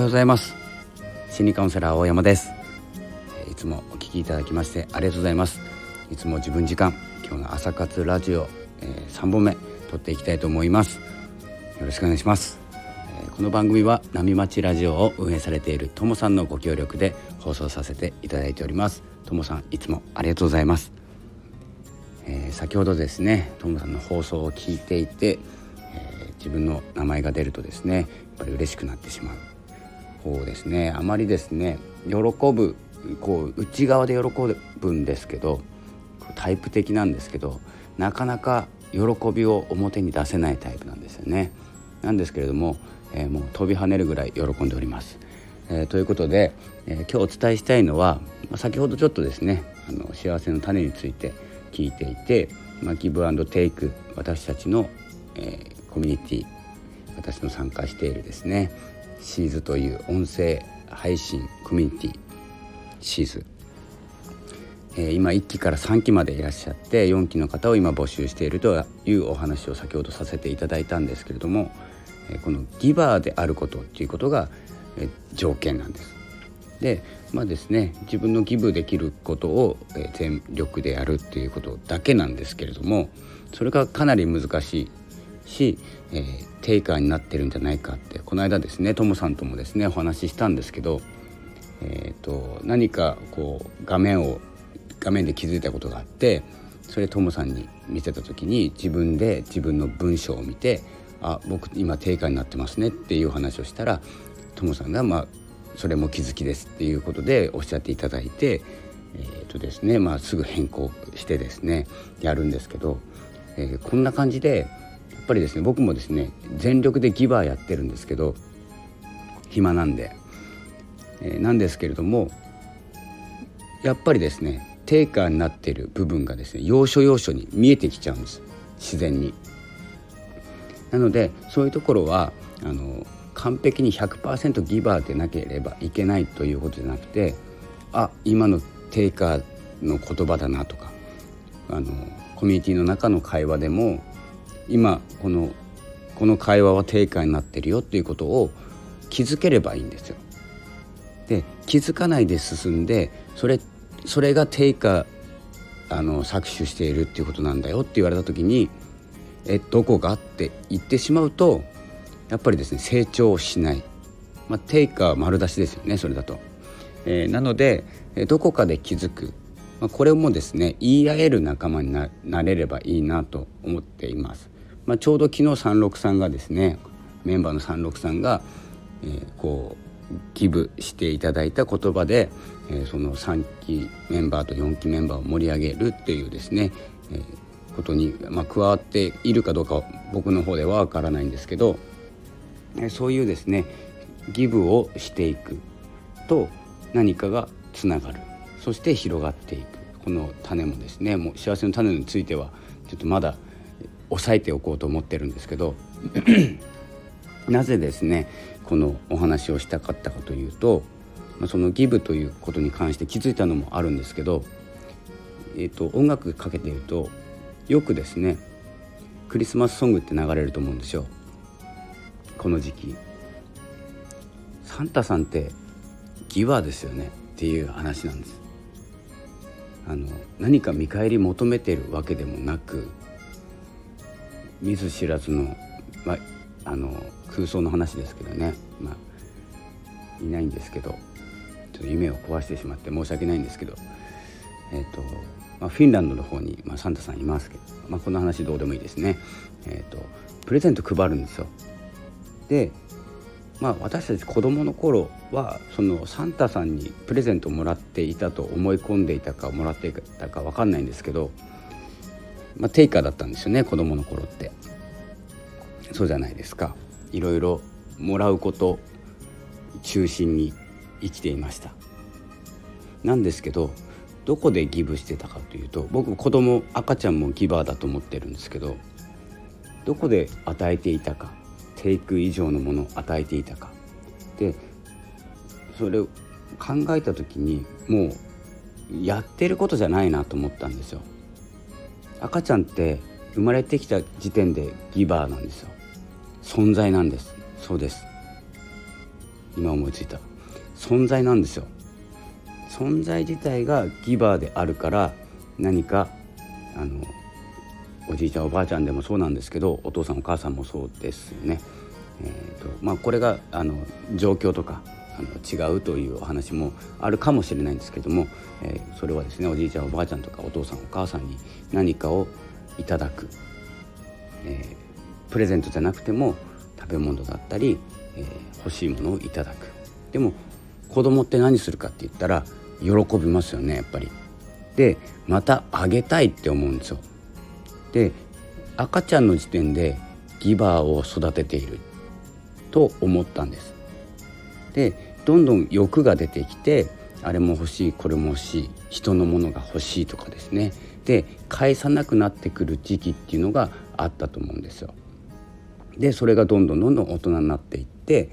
おはようございます。心理カウンセラー大山です。いつもお聞きいただきましてありがとうございます。いつも自分時間今日の朝活ラジオ、えー、3本目撮っていきたいと思います。よろしくお願いします、えー、この番組は波町ラジオを運営されているともさんのご協力で放送させていただいております。ともさんいつもありがとうございます、えー、先ほどですねともさんの放送を聞いていて、え自分の名前が出るとですねやっぱり嬉しくなってしまう。こうですねあまりですね喜ぶこう内側で喜ぶんですけどタイプ的なんですけどなかなか喜びを表に出せないタイプなんですよね。なんですけれども、えー、もう飛び跳ねるぐらい喜んでおります。えー、ということで、えー、今日お伝えしたいのは、ま、先ほどちょっとですねあの幸せの種について聞いていて、まあ、ギブアンドテイク私たちの、えコミュニティ私の参加しているですねシーズという音声配信コミュニティシーズ、えー、今1期から3期までいらっしゃって4期の方を今募集しているというお話を先ほどさせていただいたんですけれども、えー、このギバーであることっていうことが、えー、条件なんです。でまあですね自分のギブできることを、えー、全力でやるっていうことだけなんですけれどもそれがかなり難しいし、えー、定価になってるんじゃないかって。この間ですねともさんともですねお話ししたんですけど、えーと、何かこう画面を画面で気づいたことがあってそれともさんに見せた時に自分で自分の文章を見て「あ僕今定価になってますね」っていう話をしたらともさんがまあそれも気づきですっていうことでおっしゃっていただいてえーとですねまあ、すぐ変更してですねやるんですけど、えー、こんな感じでぱりですね僕もですね全力でギバーやってるんですけど暇なんで、えー、なんですけれどもやっぱりですね定価になってる部分がですね要所要所に見えてきちゃうんです自然に。なのでそういうところはあの完璧に100%ギバーでなければいけないということじゃなくてあ今の定価の言葉だなとかあのコミュニティの中の会話でも今このこの会話は定価になってるよっていうことを気づければいいんですよ。で気づかないで進んでそれそれが定価あの搾取しているっていうことなんだよって言われた時に「えどこが?」って言ってしまうとやっぱりですね成長しない、まあ、定価丸出しですよねそれだと。えー、なのでどこかで気づく、まあ、これもですね言い合える仲間になれればいいなと思っています。まあ、ちょうど昨日363がですねメンバーの363が、えー、こうギブしていただいた言葉で、えー、その3期メンバーと4期メンバーを盛り上げるっていうですね、えー、ことに、まあ、加わっているかどうか僕の方ではわからないんですけど、えー、そういうですねギブをしていくと何かがつながる。そして広がっていく。この種もですねもう幸せの種についてはちょっとまだ押さえておこうと思ってるんですけど なぜですねこのお話をしたかったかというと、まあ、そのギブということに関して気づいたのもあるんですけど、えーと、音楽かけてるとよくですねクリスマスソングって流れると思うんですよこの時期。サンタさんってギバーですよねっていう話なんです。あの何か見返り求めてるわけでもなく見ず知らずの,、まあ、の空想の話ですけどね、ま、いないんですけどちょっと夢を壊してしまって申し訳ないんですけど、えーとま、フィンランドの方に、ま、サンタさんいますけど、まあ、この話どうでもいいですね、えーと、プレゼント配るんですよ。でまあ、私たち子どもの頃はそのサンタさんにプレゼントをもらっていたと思い込んでいたかもらっていたか分かんないんですけどまあ、定価だったんですよね子供の頃って。そうじゃないですか。いろいろもらうこと中心に生きていました。なんですけどどこでギブしてたかというと僕子供赤ちゃんもギバーだと思ってるんですけどどこで与えていたかテイク以上のものを与えていたか。でそれを考えた時にもうやってることじゃないなと思ったんですよ。赤ちゃんって生まれてきた時点でギバーなんですよ。存在なんです。そうです。今思いついた。存在なんですよ。存在自体がギバーであるから何かあのおじいちゃんおばあちゃんでもそうなんですけどお父さんお母さんもそうですよね。えーとまあ、これがあの状況とかあの違うというお話もあるかもしれないんですけども、えー、それはですねおじいちゃんおばあちゃんとかお父さんお母さんに何かをいただく、えー、プレゼントじゃなくても食べ物だったり、えー、欲しいものをいただくでも子供って何するかって言ったら喜びますよねやっぱり。でまたあげたいって思うんですよ。で赤ちゃんの時点でギバーを育てていると思ったんです。でどんどん欲が出てきてあれも欲しいこれも欲しい人のものが欲しいとかですねで返さなくなってくる時期っていうのがあったと思うんですよ。でそれがどんどんどんどん大人になっていって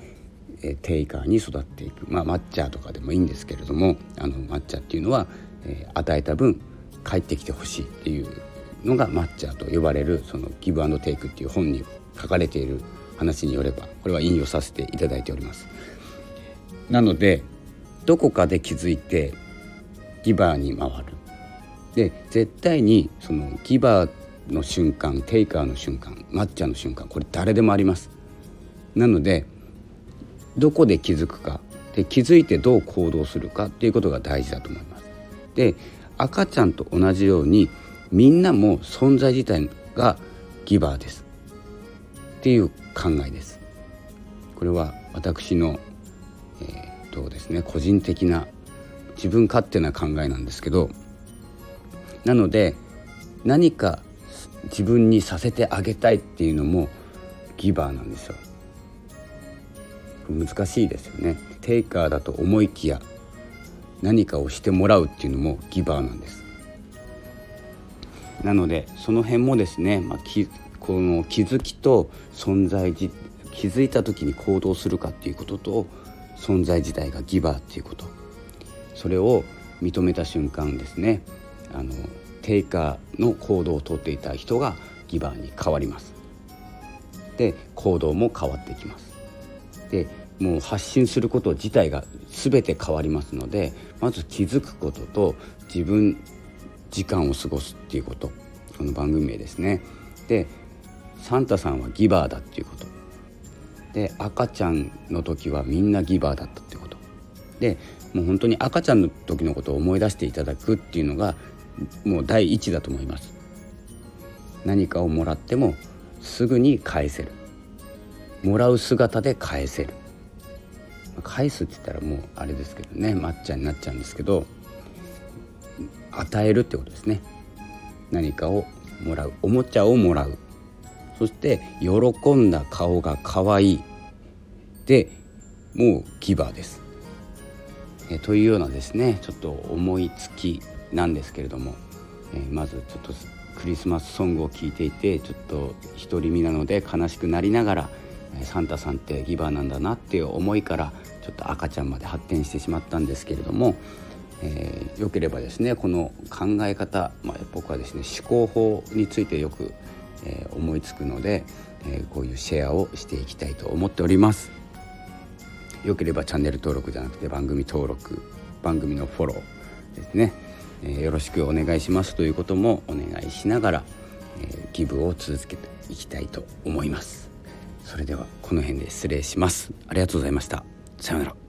えテイカーに育っていく、まあ、抹茶とかでもいいんですけれどもあの抹茶っていうのは、えー、与えた分帰ってきてほしいっていうのが抹茶と呼ばれるそのギブアンドテイクっていう本に書かれている話によればこれは引用させていただいております。なのでどこかで気づいてギバーに回る。で絶対にそのギバーの瞬間テイカーの瞬間抹茶の瞬間これ誰でもあります。なのでどこで気づくかで気づいてどう行動するかっていうことが大事だと思います。で赤ちゃんと同じようにみんなも存在自体がギバーですっていう考えです。これは私の、えー、とですね個人的な自分勝手な考えなんですけどなので何か自分にさせてあげたいっていうのもギバーなんですよ。難しいですよね。テイカーだと思いきや何かをしてもらうっていうのもギバーなんです。なのでその辺もですね、まあ、きこの気づきと存在気づいた時に行動するかっていうことと存在自体がギバーっていうこと。それを認めた瞬間ですねあのテイカーの行動をとっていた人がギバーに変わります。で行動も変わってきます。でもう発信すること自体が全て変わりますのでまず気づくことと自分時間を過ごすっていうこと。この番組名ですね。でサンタさんはギバーだっていうこと。で赤ちゃんの時はみんなギバーだったってこと。でもう本当に赤ちゃんの時のことを思い出していただくっていうのがもう第一だと思います。何かをもらってもすぐに返せる。もらう姿で返せる。返すって言ったらもうあれですけどね抹茶になっちゃうんですけど与えるってことですね。何かをもらう。おもちゃをもらう。そして喜んだ顔が可愛い。でもうギバーです。えというようなですねちょっと思いつきなんですけれども、えまずちょっとクリスマスソングを聴いていてちょっと独り身なので悲しくなりながらサンタさんってギバーなんだなっていう思いからちょっと赤ちゃんまで発展してしまったんですけれども、えー、よければですねこの考え方、まあ、僕はですね思考法についてよく、えー、思いつくので、えー、こういうシェアをしていきたいと思っております。よければチャンネル登録じゃなくて番組登録番組のフォローですね、えー、よろしくお願いします。ということもお願いしながら、えー、ギブを続けていきたいと思います。それではこの辺で失礼します。ありがとうございました。さようなら。